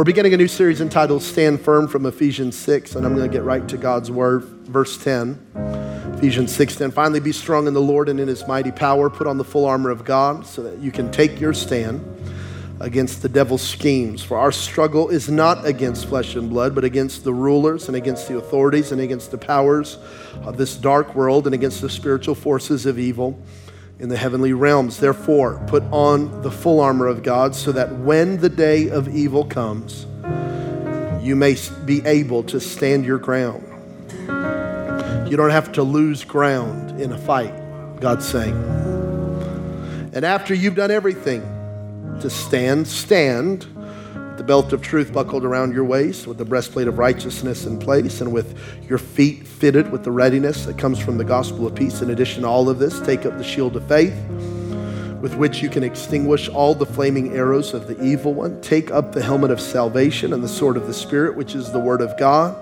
We're beginning a new series entitled Stand Firm from Ephesians 6, and I'm going to get right to God's word. Verse 10, Ephesians 6 10. Finally, be strong in the Lord and in his mighty power. Put on the full armor of God so that you can take your stand against the devil's schemes. For our struggle is not against flesh and blood, but against the rulers and against the authorities and against the powers of this dark world and against the spiritual forces of evil in the heavenly realms. Therefore, put on the full armor of God so that when the day of evil comes, you may be able to stand your ground. You don't have to lose ground in a fight, God's saying. And after you've done everything to stand, stand the belt of truth buckled around your waist, with the breastplate of righteousness in place, and with your feet fitted with the readiness that comes from the gospel of peace. In addition to all of this, take up the shield of faith, with which you can extinguish all the flaming arrows of the evil one. Take up the helmet of salvation and the sword of the Spirit, which is the word of God.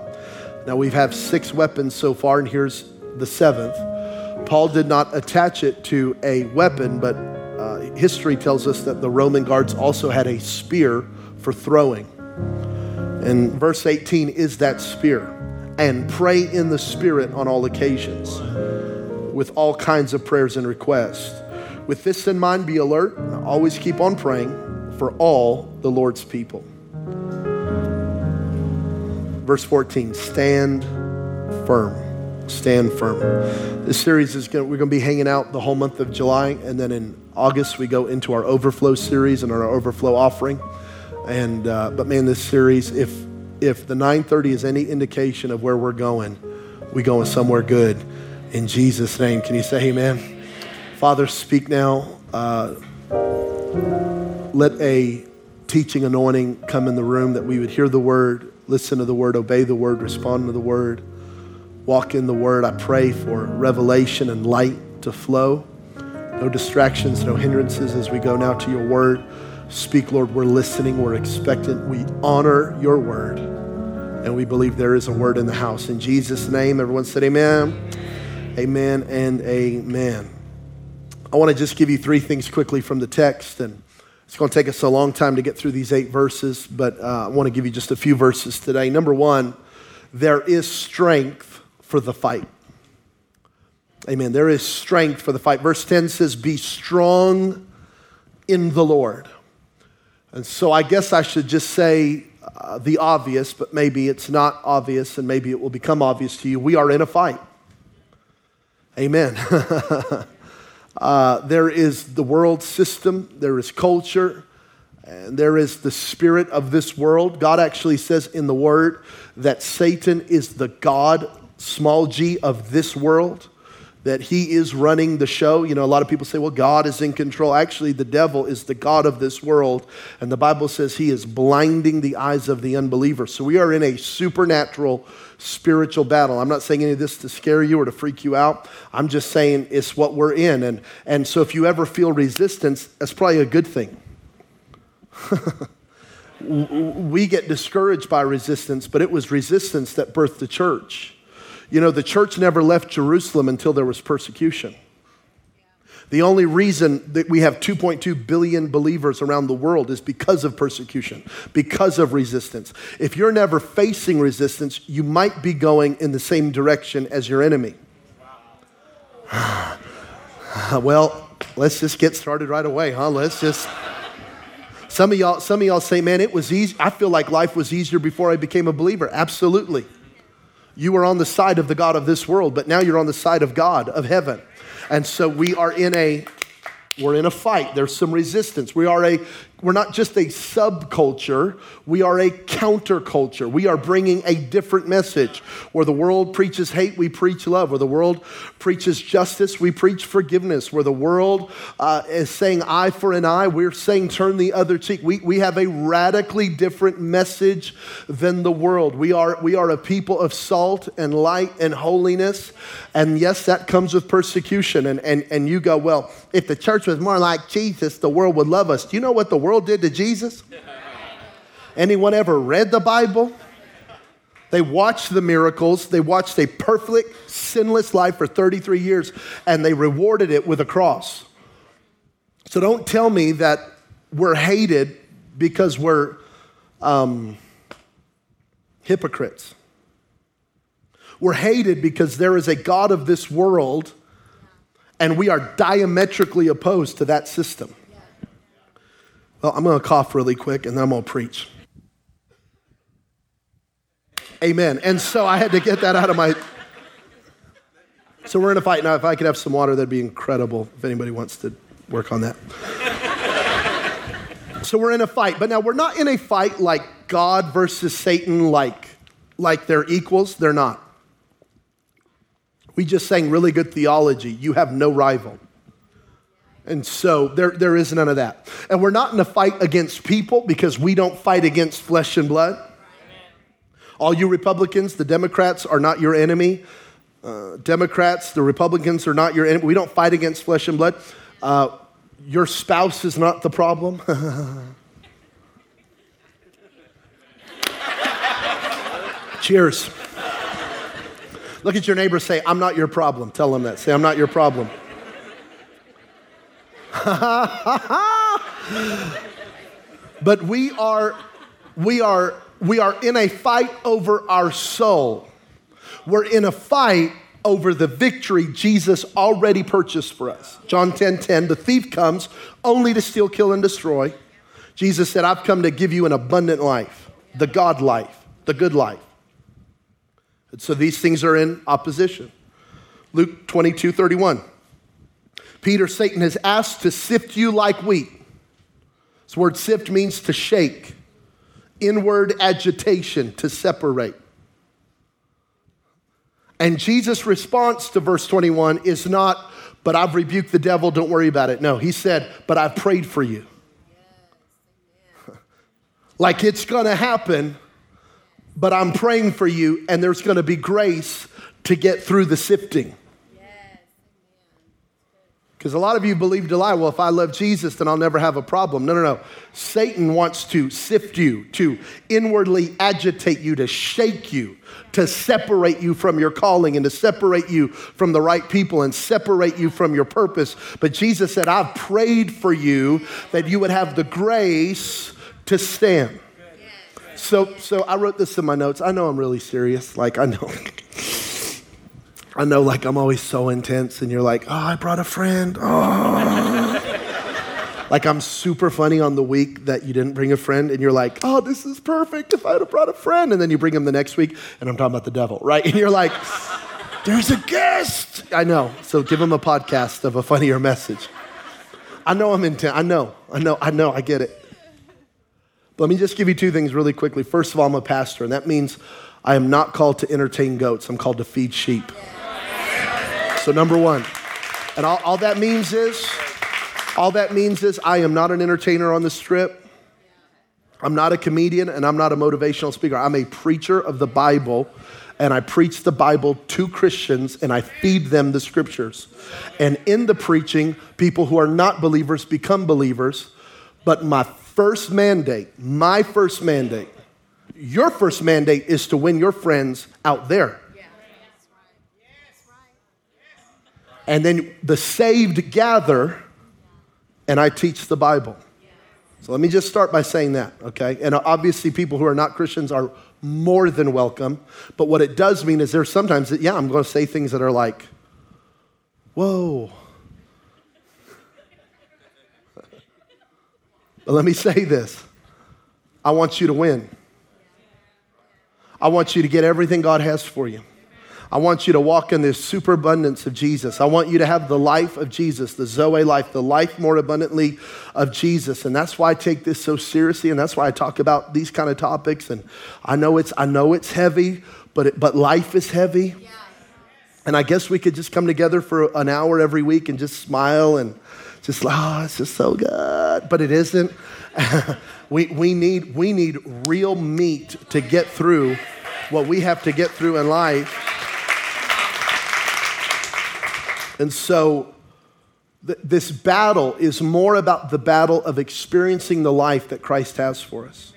Now we have six weapons so far, and here's the seventh. Paul did not attach it to a weapon, but uh, history tells us that the Roman guards also had a spear for throwing. And verse 18 is that spear. And pray in the Spirit on all occasions with all kinds of prayers and requests. With this in mind, be alert and always keep on praying for all the Lord's people. Verse 14 stand firm. Stand firm. This series is going we're going to be hanging out the whole month of July, and then in August we go into our overflow series and our overflow offering. And uh, but man, this series, if if the 9:30 is any indication of where we're going, we going somewhere good. In Jesus' name, can you say Amen? Father, speak now. Uh, let a teaching anointing come in the room that we would hear the word, listen to the word, obey the word, respond to the word, walk in the word. I pray for revelation and light to flow. No distractions, no hindrances as we go now to your word. Speak, Lord. We're listening. We're expectant. We honor your word. And we believe there is a word in the house. In Jesus' name, everyone said amen. Amen and amen. I want to just give you three things quickly from the text. And it's going to take us a long time to get through these eight verses, but uh, I want to give you just a few verses today. Number one, there is strength for the fight. Amen. There is strength for the fight. Verse 10 says, Be strong in the Lord. And so I guess I should just say uh, the obvious, but maybe it's not obvious and maybe it will become obvious to you. We are in a fight. Amen. uh, there is the world system, there is culture, and there is the spirit of this world. God actually says in the Word that Satan is the God, small g, of this world that he is running the show. You know, a lot of people say, well, God is in control. Actually, the devil is the God of this world. And the Bible says he is blinding the eyes of the unbeliever. So we are in a supernatural spiritual battle. I'm not saying any of this to scare you or to freak you out. I'm just saying it's what we're in. And, and so if you ever feel resistance, that's probably a good thing. we get discouraged by resistance, but it was resistance that birthed the church. You know, the church never left Jerusalem until there was persecution. The only reason that we have 2.2 billion believers around the world is because of persecution, because of resistance. If you're never facing resistance, you might be going in the same direction as your enemy. well, let's just get started right away, huh? Let's just. Some of y'all, some of y'all say, man, it was easy. I feel like life was easier before I became a believer. Absolutely. You were on the side of the God of this world, but now you're on the side of God, of heaven. And so we are in a we're in a fight. There's some resistance. We are a we're not just a subculture, we are a counterculture. We are bringing a different message. Where the world preaches hate, we preach love. Where the world preaches justice, we preach forgiveness. Where the world uh, is saying eye for an eye, we're saying turn the other cheek. We, we have a radically different message than the world. We are, we are a people of salt and light and holiness. And yes, that comes with persecution. And, and, and you go, well, if the church was more like Jesus, the world would love us. Do you know what the world world did to Jesus? Anyone ever read the Bible? They watched the miracles. They watched a perfect, sinless life for 33 years, and they rewarded it with a cross. So don't tell me that we're hated because we're um, hypocrites. We're hated because there is a God of this world, and we are diametrically opposed to that system. Well, I'm going to cough really quick and then I'm going to preach. Amen. And so I had to get that out of my. So we're in a fight now. If I could have some water, that'd be incredible. If anybody wants to work on that. so we're in a fight, but now we're not in a fight like God versus Satan, like like they're equals. They're not. We just sang really good theology. You have no rival. And so there, there is none of that. And we're not in a fight against people because we don't fight against flesh and blood. All you Republicans, the Democrats are not your enemy. Uh, Democrats, the Republicans are not your enemy. We don't fight against flesh and blood. Uh, your spouse is not the problem. Cheers. Look at your neighbor, say, I'm not your problem. Tell them that. Say, I'm not your problem. but we are, we are, we are in a fight over our soul. We're in a fight over the victory Jesus already purchased for us. John 10 10, the thief comes only to steal, kill, and destroy. Jesus said, I've come to give you an abundant life, the God life, the good life. And so these things are in opposition. Luke 22 31. Peter, Satan has asked to sift you like wheat. This word sift means to shake, inward agitation, to separate. And Jesus' response to verse 21 is not, but I've rebuked the devil, don't worry about it. No, he said, but I've prayed for you. like it's gonna happen, but I'm praying for you, and there's gonna be grace to get through the sifting. Because a lot of you believe to lie, well, if I love Jesus, then I'll never have a problem. No, no, no. Satan wants to sift you, to inwardly agitate you, to shake you, to separate you from your calling and to separate you from the right people and separate you from your purpose. But Jesus said, I've prayed for you that you would have the grace to stand. So, so I wrote this in my notes. I know I'm really serious. Like, I know. I know, like, I'm always so intense, and you're like, oh, I brought a friend. Oh. like, I'm super funny on the week that you didn't bring a friend, and you're like, oh, this is perfect if I had brought a friend. And then you bring him the next week, and I'm talking about the devil, right? And you're like, there's a guest. I know. So give him a podcast of a funnier message. I know I'm intense. I know. I know. I know. I get it. But let me just give you two things really quickly. First of all, I'm a pastor, and that means I am not called to entertain goats. I'm called to feed sheep. So, number one. And all, all that means is, all that means is, I am not an entertainer on the strip. I'm not a comedian and I'm not a motivational speaker. I'm a preacher of the Bible and I preach the Bible to Christians and I feed them the scriptures. And in the preaching, people who are not believers become believers. But my first mandate, my first mandate, your first mandate is to win your friends out there. And then the saved gather, and I teach the Bible. So let me just start by saying that, okay? And obviously, people who are not Christians are more than welcome. But what it does mean is there's sometimes that, yeah, I'm going to say things that are like, whoa. but let me say this I want you to win. I want you to get everything God has for you. I want you to walk in this superabundance of Jesus. I want you to have the life of Jesus, the Zoe life, the life more abundantly of Jesus. And that's why I take this so seriously, and that's why I talk about these kind of topics. And I know it's, I know it's heavy, but, it, but life is heavy. And I guess we could just come together for an hour every week and just smile and just, ah, oh, it's just so good. But it isn't. we, we, need, we need real meat to get through what we have to get through in life. And so th- this battle is more about the battle of experiencing the life that Christ has for us.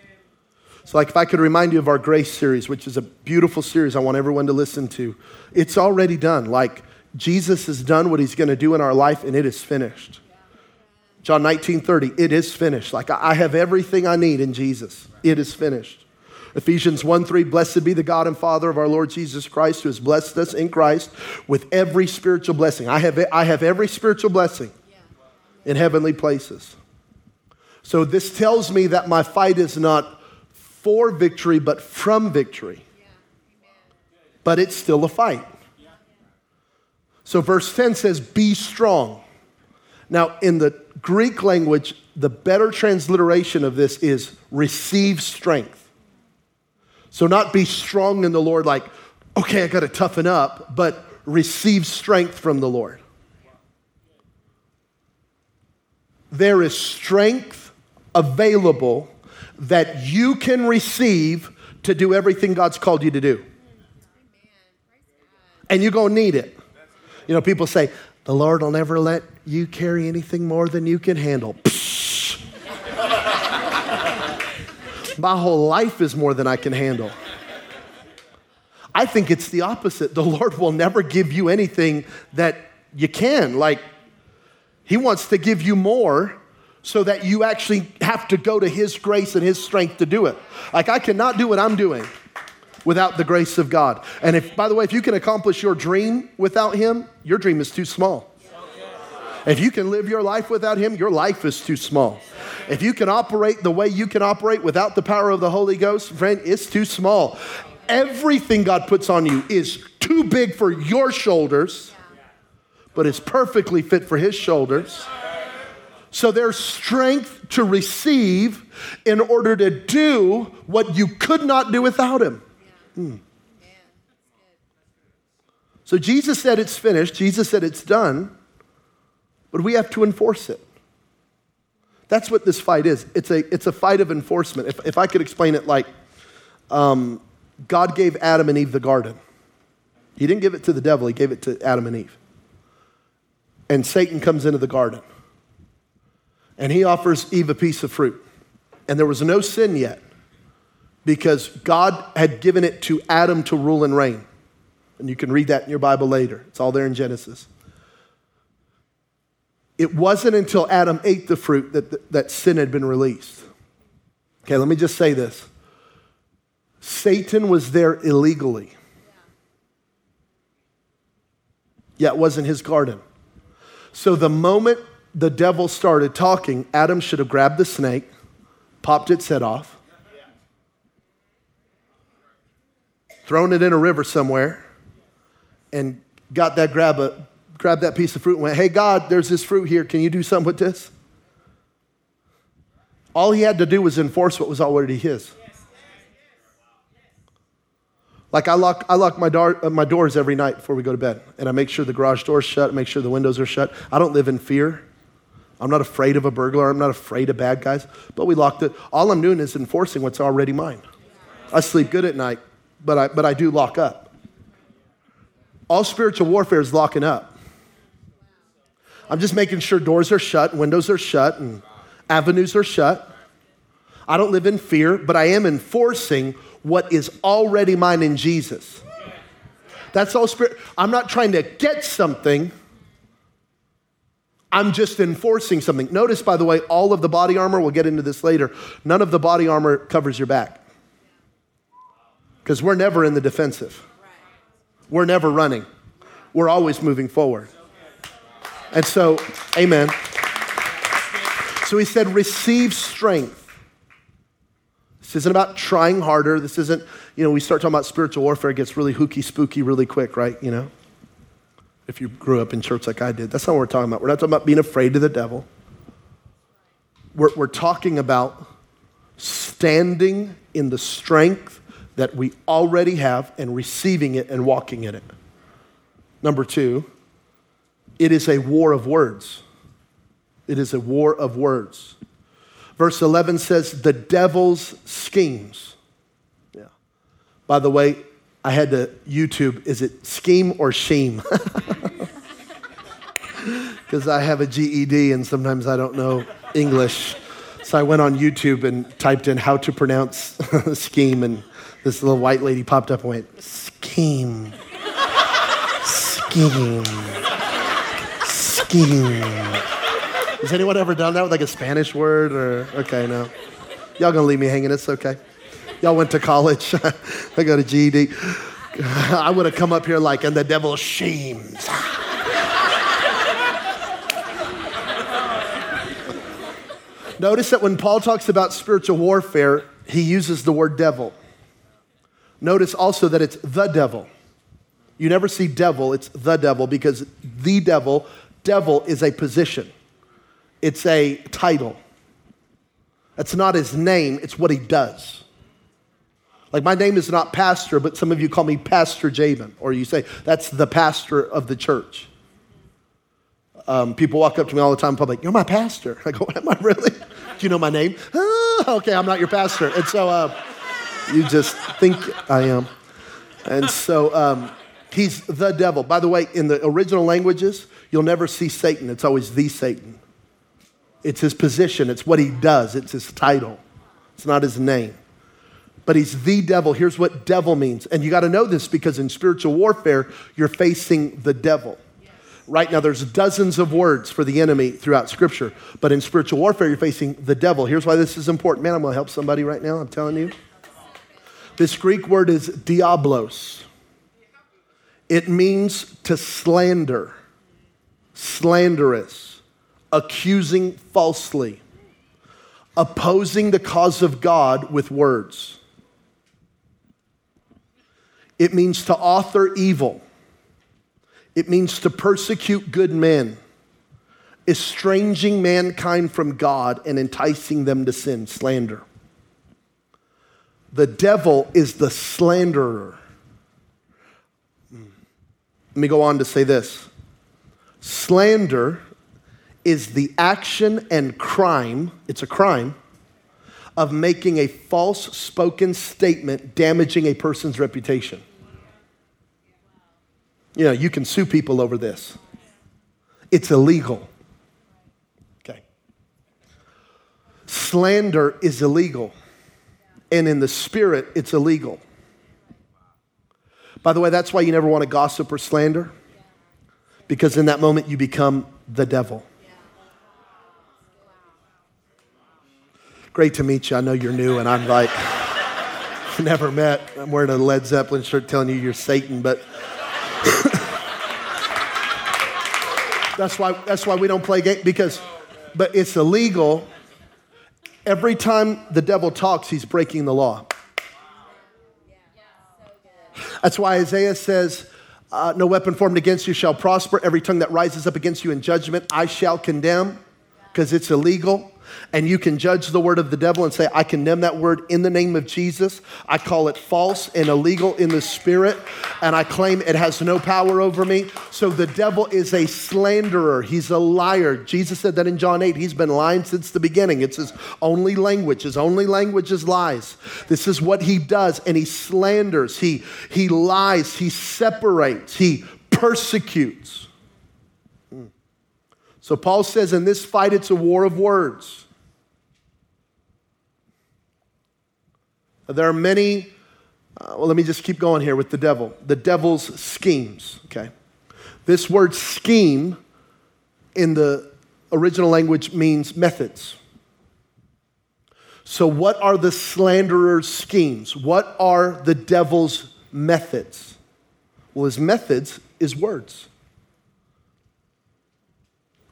So, like, if I could remind you of our grace series, which is a beautiful series I want everyone to listen to, it's already done. Like, Jesus has done what he's going to do in our life, and it is finished. John 19, 30, it is finished. Like I have everything I need in Jesus. It is finished. Ephesians 1 3, blessed be the God and Father of our Lord Jesus Christ, who has blessed us in Christ with every spiritual blessing. I have, I have every spiritual blessing in heavenly places. So this tells me that my fight is not for victory, but from victory. But it's still a fight. So verse 10 says, Be strong. Now, in the Greek language, the better transliteration of this is receive strength. So, not be strong in the Lord, like, okay, I got to toughen up, but receive strength from the Lord. There is strength available that you can receive to do everything God's called you to do. And you're going to need it. You know, people say, the Lord will never let you carry anything more than you can handle. My whole life is more than I can handle. I think it's the opposite. The Lord will never give you anything that you can. Like, He wants to give you more so that you actually have to go to His grace and His strength to do it. Like, I cannot do what I'm doing without the grace of God. And if, by the way, if you can accomplish your dream without Him, your dream is too small. If you can live your life without Him, your life is too small. If you can operate the way you can operate without the power of the Holy Ghost, friend, it's too small. Everything God puts on you is too big for your shoulders, but it's perfectly fit for His shoulders. So there's strength to receive in order to do what you could not do without Him. Hmm. So Jesus said it's finished, Jesus said it's done, but we have to enforce it. That's what this fight is. It's a, it's a fight of enforcement. If, if I could explain it like um, God gave Adam and Eve the garden, He didn't give it to the devil, He gave it to Adam and Eve. And Satan comes into the garden and he offers Eve a piece of fruit. And there was no sin yet because God had given it to Adam to rule and reign. And you can read that in your Bible later, it's all there in Genesis. It wasn't until Adam ate the fruit that, that sin had been released. Okay, let me just say this Satan was there illegally. Yeah, it wasn't his garden. So the moment the devil started talking, Adam should have grabbed the snake, popped its head off, thrown it in a river somewhere, and got that grab a grabbed that piece of fruit and went, Hey, God, there's this fruit here. Can you do something with this? All he had to do was enforce what was already his. Like I lock, I lock my, door, uh, my doors every night before we go to bed, and I make sure the garage door's shut, make sure the windows are shut. I don't live in fear. I'm not afraid of a burglar. I'm not afraid of bad guys. But we locked it. All I'm doing is enforcing what's already mine. I sleep good at night, but I, but I do lock up. All spiritual warfare is locking up. I'm just making sure doors are shut, windows are shut, and avenues are shut. I don't live in fear, but I am enforcing what is already mine in Jesus. That's all spirit. I'm not trying to get something. I'm just enforcing something. Notice, by the way, all of the body armor, we'll get into this later, none of the body armor covers your back. Because we're never in the defensive, we're never running, we're always moving forward. And so, amen. So he said, receive strength. This isn't about trying harder. This isn't, you know, we start talking about spiritual warfare, it gets really hooky spooky really quick, right? You know? If you grew up in church like I did. That's not what we're talking about. We're not talking about being afraid of the devil. We're, we're talking about standing in the strength that we already have and receiving it and walking in it. Number two, it is a war of words. It is a war of words. Verse 11 says, the devil's schemes. Yeah. By the way, I had to YouTube, is it scheme or shame? Because I have a GED and sometimes I don't know English. So I went on YouTube and typed in how to pronounce scheme, and this little white lady popped up and went, scheme. Scheme Has anyone ever done that with like a Spanish word or okay, no. Y'all gonna leave me hanging, it's okay. Y'all went to college. I got a GED. I would have come up here like, and the devil shames. Notice that when Paul talks about spiritual warfare, he uses the word devil. Notice also that it's the devil. You never see devil, it's the devil because the devil, devil is a position, it's a title. That's not his name, it's what he does. Like my name is not pastor, but some of you call me Pastor Jabin, or you say that's the pastor of the church. Um, people walk up to me all the time in public, You're my pastor. I go, Am I really? Do you know my name? Ah, okay, I'm not your pastor. And so uh, you just think I am. And so um, he's the devil. By the way, in the original languages, you'll never see Satan, it's always the Satan. It's his position, it's what he does, it's his title, it's not his name. But he's the devil. Here's what devil means. And you got to know this because in spiritual warfare, you're facing the devil. Right now, there's dozens of words for the enemy throughout Scripture, but in spiritual warfare, you're facing the devil. Here's why this is important. Man, I'm going to help somebody right now, I'm telling you. This Greek word is diablos, it means to slander, slanderous accusing falsely, opposing the cause of God with words. It means to author evil. It means to persecute good men, estranging mankind from God and enticing them to sin, slander. The devil is the slanderer. Let me go on to say this slander is the action and crime, it's a crime, of making a false spoken statement damaging a person's reputation. You know, you can sue people over this. It's illegal. Okay. Slander is illegal. And in the spirit, it's illegal. By the way, that's why you never want to gossip or slander, because in that moment you become the devil. Great to meet you. I know you're new, and I'm like, never met. I'm wearing a Led Zeppelin shirt telling you you're Satan, but that's why that's why we don't play games because but it's illegal. Every time the devil talks, he's breaking the law. That's why Isaiah says, uh, No weapon formed against you shall prosper. Every tongue that rises up against you in judgment, I shall condemn because it's illegal and you can judge the word of the devil and say, I condemn that word in the name of Jesus. I call it false and illegal in the spirit, and I claim it has no power over me. So the devil is a slanderer, he's a liar. Jesus said that in John 8. He's been lying since the beginning. It's his only language. His only language is lies. This is what he does, and he slanders, he, he lies, he separates, he persecutes. Hmm. So Paul says in this fight, it's a war of words. There are many, uh, well, let me just keep going here with the devil. The devil's schemes, okay? This word scheme in the original language means methods. So, what are the slanderer's schemes? What are the devil's methods? Well, his methods is words.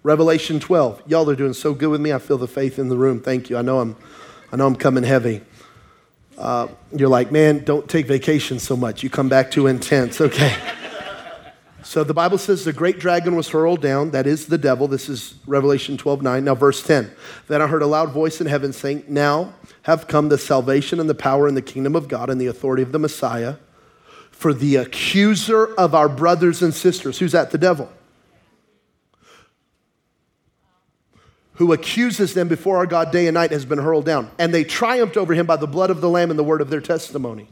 Revelation 12. Y'all are doing so good with me. I feel the faith in the room. Thank you. I know I'm, I know I'm coming heavy uh, you're like, man, don't take vacation so much. You come back too intense. Okay. so the Bible says the great dragon was hurled down. That is the devil. This is Revelation 12 9. Now, verse 10. Then I heard a loud voice in heaven saying, Now have come the salvation and the power and the kingdom of God and the authority of the Messiah. For the accuser of our brothers and sisters, who's that? The devil who accuses them before our God day and night has been hurled down. And they triumphed over him by the blood of the Lamb and the word of their testimony.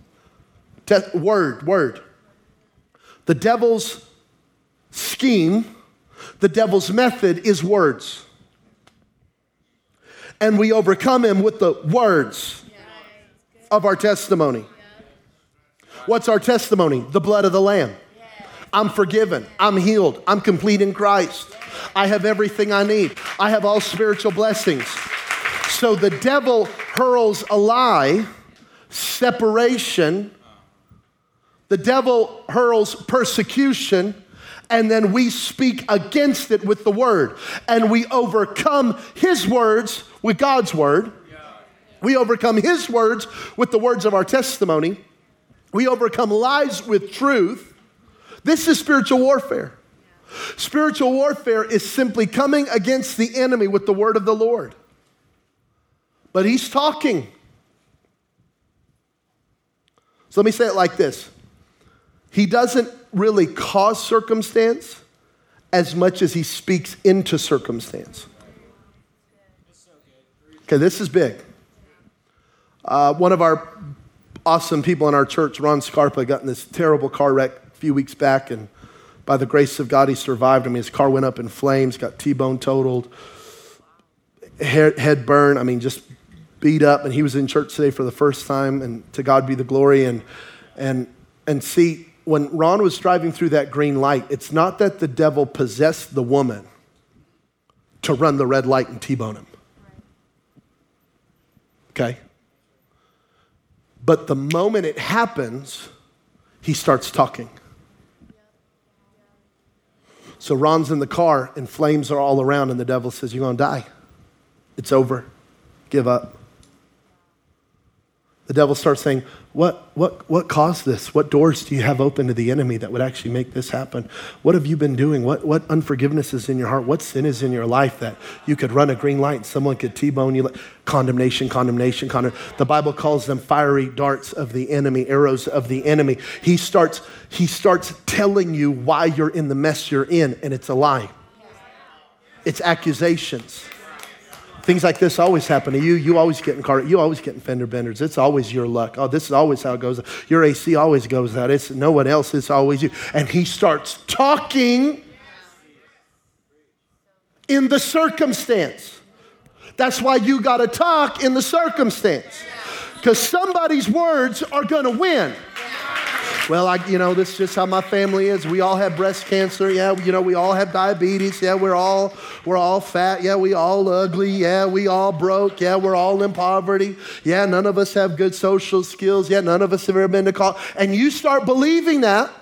Te- word, word. The devil's scheme, the devil's method is words. And we overcome him with the words of our testimony. What's our testimony? The blood of the Lamb. I'm forgiven. I'm healed. I'm complete in Christ. I have everything I need. I have all spiritual blessings. So the devil hurls a lie, separation. The devil hurls persecution, and then we speak against it with the word. And we overcome his words with God's word. We overcome his words with the words of our testimony. We overcome lies with truth. This is spiritual warfare. Spiritual warfare is simply coming against the enemy with the word of the Lord. But he's talking. So let me say it like this He doesn't really cause circumstance as much as he speaks into circumstance. Okay, this is big. Uh, one of our awesome people in our church, Ron Scarpa, got in this terrible car wreck a few weeks back, and by the grace of God, he survived. I mean, his car went up in flames, got T-bone totaled, head burned. I mean, just beat up. And he was in church today for the first time, and to God be the glory. And and and see, when Ron was driving through that green light, it's not that the devil possessed the woman to run the red light and T-bone him. Okay. But the moment it happens, he starts talking. So Ron's in the car and flames are all around, and the devil says, You're going to die. It's over. Give up. The devil starts saying, what, what, what caused this? What doors do you have open to the enemy that would actually make this happen? What have you been doing? What, what unforgiveness is in your heart? What sin is in your life that you could run a green light and someone could T bone you? Condemnation, condemnation, condemnation. The Bible calls them fiery darts of the enemy, arrows of the enemy. He starts, he starts telling you why you're in the mess you're in, and it's a lie. It's accusations. Things like this always happen to you. You always get in car. You always get in fender benders. It's always your luck. Oh, this is always how it goes. Your AC always goes out. It's no one else. It's always you. And he starts talking in the circumstance. That's why you got to talk in the circumstance. Because somebody's words are going to win. Well, I, you know, this is just how my family is. We all have breast cancer. Yeah, you know, we all have diabetes. Yeah, we're all we're all fat. Yeah, we all ugly. Yeah, we all broke. Yeah, we're all in poverty. Yeah, none of us have good social skills. Yeah, none of us have ever been to college. And you start believing that.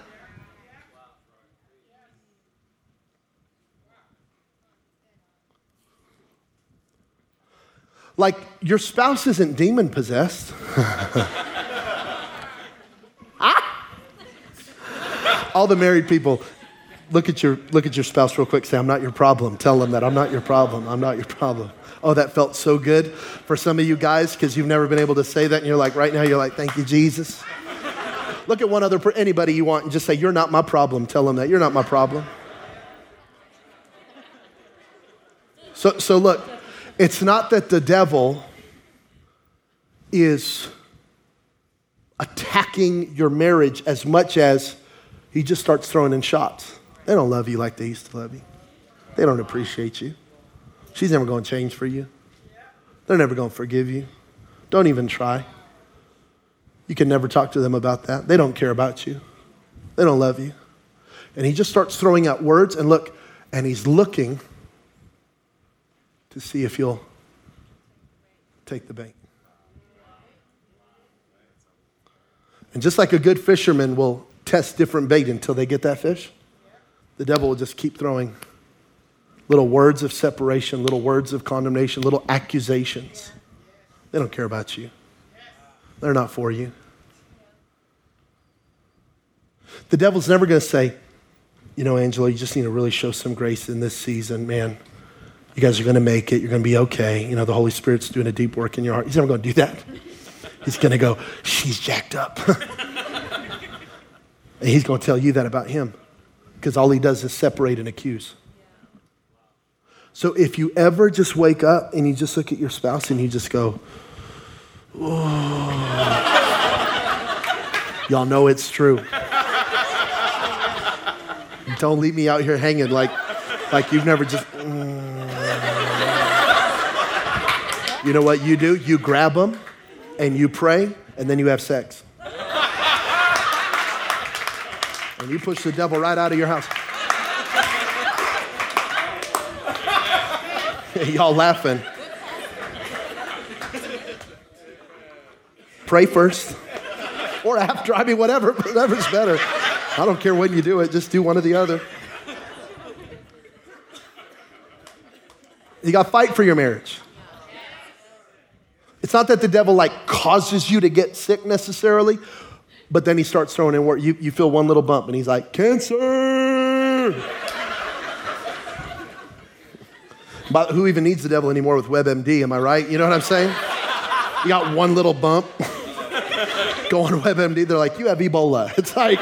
Like your spouse isn't demon possessed. all the married people, look at your look at your spouse real quick. Say, "I'm not your problem." Tell them that I'm not your problem. I'm not your problem. Oh, that felt so good for some of you guys because you've never been able to say that, and you're like, right now, you're like, "Thank you, Jesus." look at one other anybody you want and just say, "You're not my problem." Tell them that you're not my problem. So, so look, it's not that the devil is attacking your marriage as much as he just starts throwing in shots. They don't love you like they used to love you. They don't appreciate you. She's never going to change for you. They're never going to forgive you. Don't even try. You can never talk to them about that. They don't care about you. They don't love you. And he just starts throwing out words and look, and he's looking to see if you'll take the bait. And just like a good fisherman will test different bait until they get that fish. The devil will just keep throwing little words of separation, little words of condemnation, little accusations. They don't care about you, they're not for you. The devil's never going to say, you know, Angela, you just need to really show some grace in this season, man. You guys are going to make it. You're going to be okay. You know, the Holy Spirit's doing a deep work in your heart. He's never going to do that. He's going to go, she's jacked up. And he's going to tell you that about him because all he does is separate and accuse. So if you ever just wake up and you just look at your spouse and you just go, y'all know it's true. Don't leave me out here hanging like, like you've never just. Mm. You know what you do? You grab them and you pray and then you have sex. And you push the devil right out of your house. Y'all laughing. Pray first or after. I mean, whatever, whatever's better. I don't care when you do it, just do one or the other. You got to fight for your marriage. It's not that the devil like causes you to get sick necessarily, but then he starts throwing in where you, you feel one little bump and he's like, cancer. but who even needs the devil anymore with WebMD? Am I right? You know what I'm saying? You got one little bump. Go on WebMD, they're like, you have Ebola. It's like,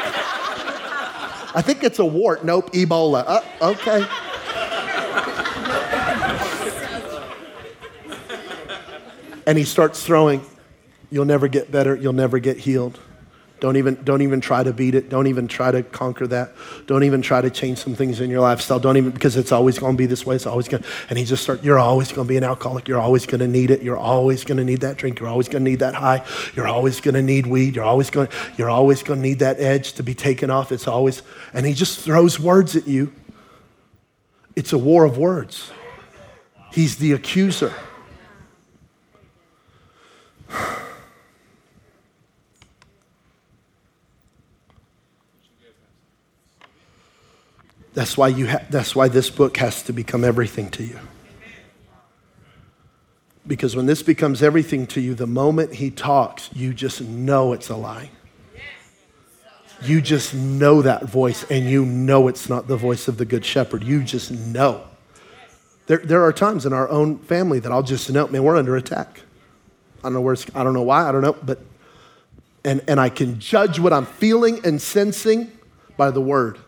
I think it's a wart. Nope, Ebola. Uh, okay. and he starts throwing. You'll never get better. You'll never get healed. Don't even, don't even try to beat it. Don't even try to conquer that. Don't even try to change some things in your lifestyle. Don't even, because it's always going to be this way. It's always going to, and he just start, you're always going to be an alcoholic. You're always going to need it. You're always going to need that drink. You're always going to need that high. You're always going to need weed. You're always going, you're always going to need that edge to be taken off. It's always, and he just throws words at you. It's a war of words. He's the accuser. That's why, you ha- that's why this book has to become everything to you. Because when this becomes everything to you, the moment he talks, you just know it's a lie. You just know that voice, and you know it's not the voice of the Good Shepherd. You just know. There, there are times in our own family that I'll just know, man, we're under attack. I don't know where I don't know why, I don't know, but and, and I can judge what I'm feeling and sensing by the word.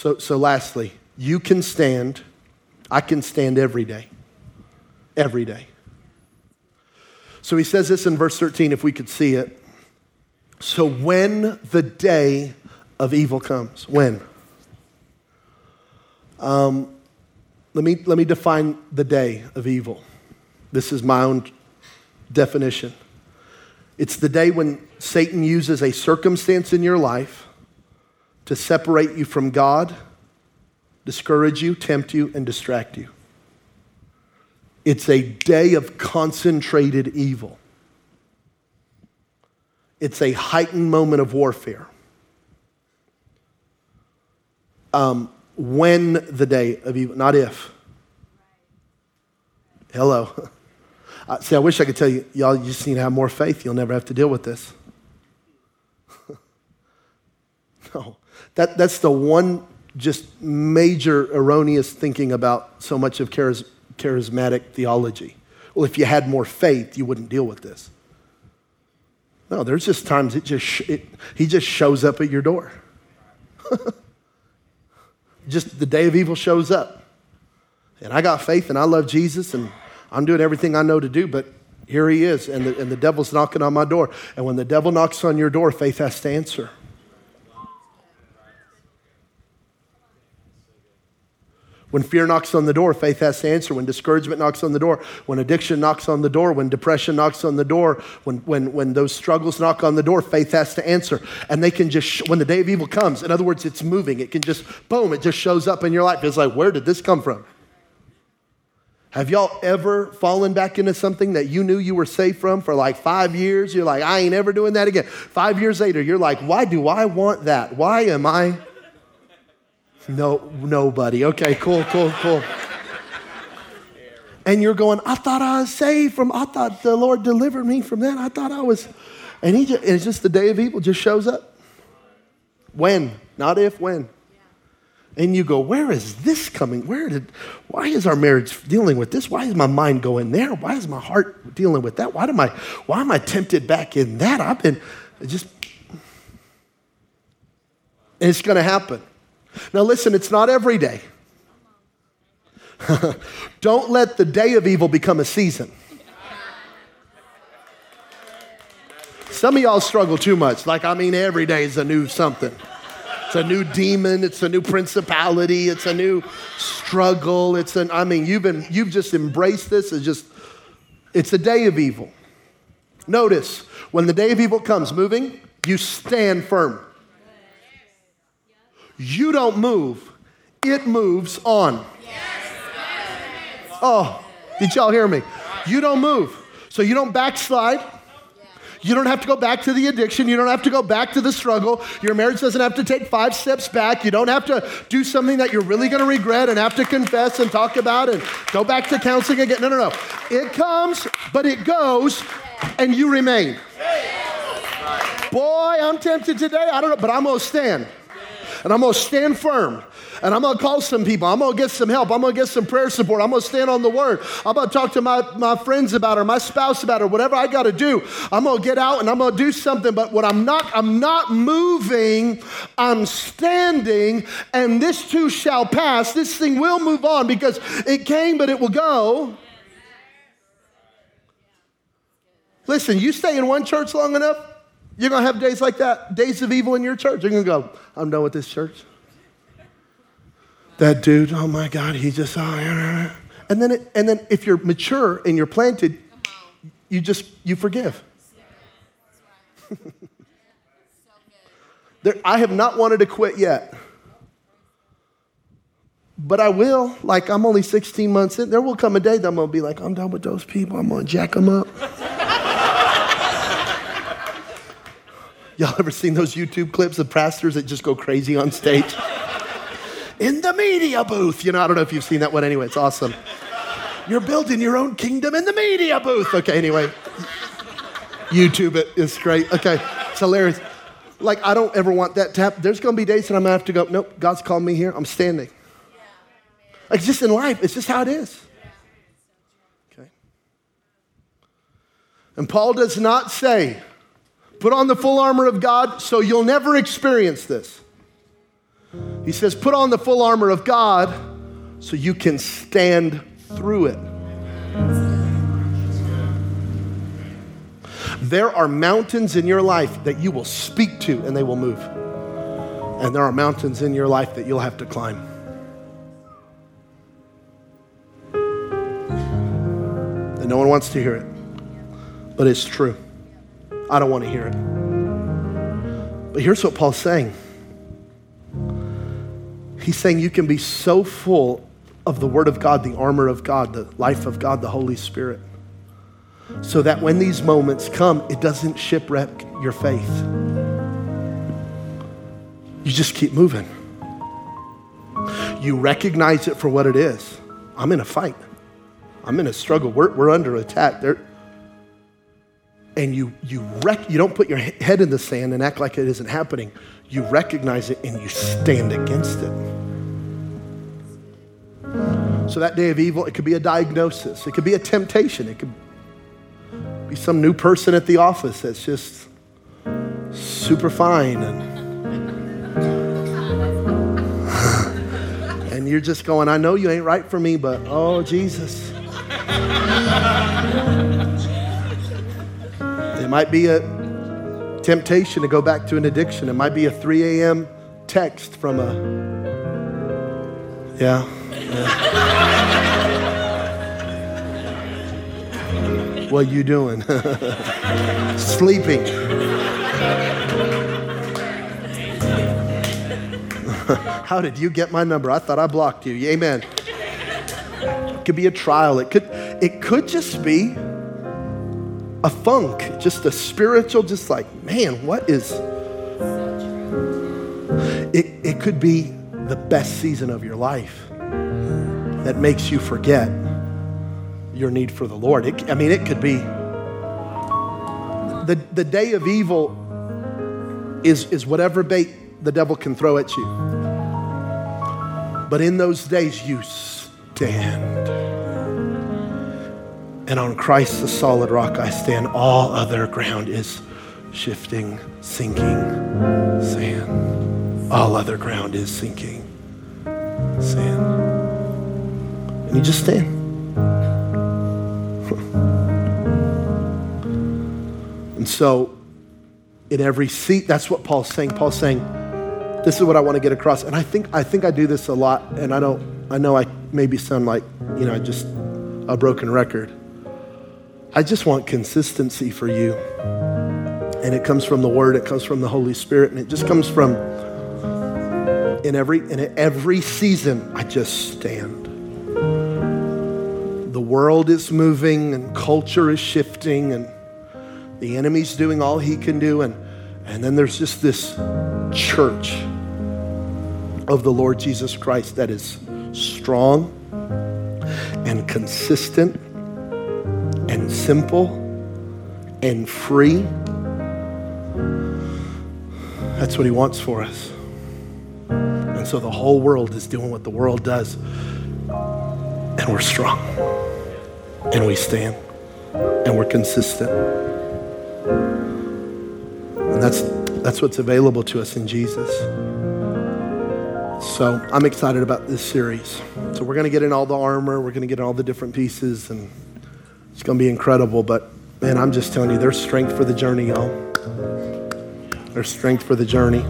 So, so lastly, you can stand, I can stand every day. Every day. So he says this in verse 13, if we could see it. So when the day of evil comes, when? Um, let, me, let me define the day of evil. This is my own definition. It's the day when Satan uses a circumstance in your life to separate you from God, discourage you, tempt you, and distract you. It's a day of concentrated evil. It's a heightened moment of warfare. Um, when the day of evil, not if. Hello. Uh, see, I wish I could tell you, y'all you just need to have more faith. You'll never have to deal with this. no. That, that's the one just major erroneous thinking about so much of charis- charismatic theology. Well, if you had more faith, you wouldn't deal with this. No, there's just times it just it, he just shows up at your door. just the day of evil shows up. And I got faith and I love Jesus and I'm doing everything I know to do, but here he is, and the, and the devil's knocking on my door. And when the devil knocks on your door, faith has to answer. When fear knocks on the door, faith has to answer. When discouragement knocks on the door, when addiction knocks on the door, when depression knocks on the door, when, when, when those struggles knock on the door, faith has to answer. And they can just, when the day of evil comes, in other words, it's moving. It can just, boom, it just shows up in your life. It's like, where did this come from? Have y'all ever fallen back into something that you knew you were safe from for like five years? You're like, I ain't ever doing that again. Five years later, you're like, why do I want that? Why am I? No, nobody. Okay, cool, cool, cool. And you're going, I thought I was saved from, I thought the Lord delivered me from that. I thought I was, and he just, it's just the day of evil just shows up. When, not if, when. And you go, where is this coming? Where did, why is our marriage dealing with this? Why is my mind going there? Why is my heart dealing with that? Why am I, why am I tempted back in that? I've been just, and it's going to happen. Now, listen, it's not every day. Don't let the day of evil become a season. Some of y'all struggle too much. Like, I mean, every day is a new something. It's a new demon. It's a new principality. It's a new struggle. It's an, I mean, you've been, you've just embraced this. It's just, it's a day of evil. Notice, when the day of evil comes moving, you stand firm. You don't move, it moves on. Oh, did y'all hear me? You don't move. So you don't backslide. You don't have to go back to the addiction. You don't have to go back to the struggle. Your marriage doesn't have to take five steps back. You don't have to do something that you're really going to regret and have to confess and talk about and go back to counseling again. No, no, no. It comes, but it goes, and you remain. Boy, I'm tempted today. I don't know, but I'm going to stand. And I'm to stand firm. And I'm to call some people. I'm to get some help. I'm to get some prayer support. I'm to stand on the word. I'm to talk to my, my friends about it, my spouse about it, whatever I got to do. I'm to get out and I'm to do something. But what I'm not, I'm not moving. I'm standing. And this too shall pass. This thing will move on because it came, but it will go. Listen, you stay in one church long enough, you're going to have days like that, days of evil in your church. You're going to go, I'm done with this church that dude, oh my God, he just, oh, and then, it, and then if you're mature and you're planted, you just, you forgive. there, I have not wanted to quit yet. But I will. Like, I'm only 16 months in. There will come a day that I'm going to be like, I'm done with those people. I'm going to jack them up. Y'all ever seen those YouTube clips of pastors that just go crazy on stage? in the media booth. You know, I don't know if you've seen that one anyway. It's awesome. You're building your own kingdom in the media booth. Okay, anyway. YouTube it. It's great. Okay, it's hilarious. Like, I don't ever want that to happen. There's going to be days that I'm going to have to go, nope, God's called me here. I'm standing. Like, just in life, it's just how it is. Okay. And Paul does not say, put on the full armor of God so you'll never experience this. He says, put on the full armor of God so you can stand through it. There are mountains in your life that you will speak to and they will move. And there are mountains in your life that you'll have to climb. And no one wants to hear it, but it's true. I don't want to hear it. But here's what Paul's saying. He's saying you can be so full of the Word of God, the armor of God, the life of God, the Holy Spirit, so that when these moments come, it doesn't shipwreck your faith. You just keep moving. You recognize it for what it is. I'm in a fight. I'm in a struggle. We're, we're under attack. There, and you, you, rec- you don't put your head in the sand and act like it isn't happening you recognize it and you stand against it. So that day of evil, it could be a diagnosis, it could be a temptation, it could be some new person at the office that's just super fine and and you're just going, I know you ain't right for me, but oh Jesus. it might be a temptation to go back to an addiction. It might be a 3 a.m. text from a, yeah. yeah. what you doing? Sleeping. How did you get my number? I thought I blocked you. Amen. It could be a trial. It could, it could just be a funk, just a spiritual, just like, man, what is. It, it could be the best season of your life that makes you forget your need for the Lord. It, I mean, it could be. The, the day of evil is, is whatever bait the devil can throw at you. But in those days, you stand. And on Christ, the solid rock, I stand. All other ground is shifting, sinking sand. All other ground is sinking sand. And you just stand. and so, in every seat, that's what Paul's saying. Paul's saying, this is what I want to get across. And I think I think I do this a lot, and I don't I know I maybe sound like, you know, just a broken record. I just want consistency for you. And it comes from the Word, it comes from the Holy Spirit, and it just comes from in every in every season, I just stand. The world is moving and culture is shifting and the enemy's doing all he can do. And, and then there's just this church of the Lord Jesus Christ that is strong and consistent and simple and free. That's what he wants for us. And so the whole world is doing what the world does. And we're strong. And we stand. And we're consistent. And that's, that's what's available to us in Jesus. So I'm excited about this series. So we're going to get in all the armor, we're going to get in all the different pieces, and it's going to be incredible. But man, I'm just telling you, there's strength for the journey, y'all. There's strength for the journey.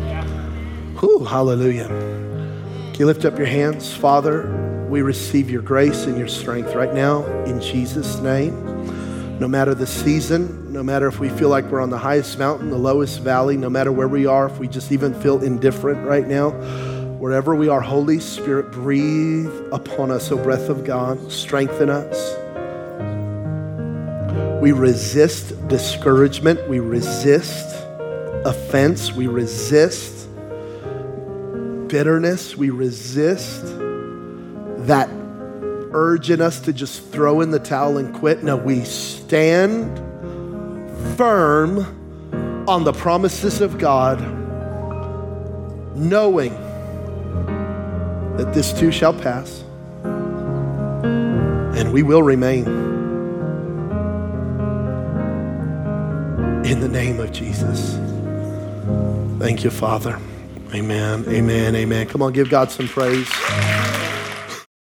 Whew, hallelujah. Can you lift up your hands? Father, we receive your grace and your strength right now in Jesus' name. No matter the season, no matter if we feel like we're on the highest mountain, the lowest valley, no matter where we are, if we just even feel indifferent right now, wherever we are, Holy Spirit, breathe upon us, O breath of God, strengthen us. We resist discouragement, we resist offense, we resist bitterness, we resist that urge in us to just throw in the towel and quit. No, we stand firm on the promises of God, knowing that this too shall pass and we will remain. In the name of Jesus. Thank you, Father. Amen. Amen. Amen. Come on, give God some praise.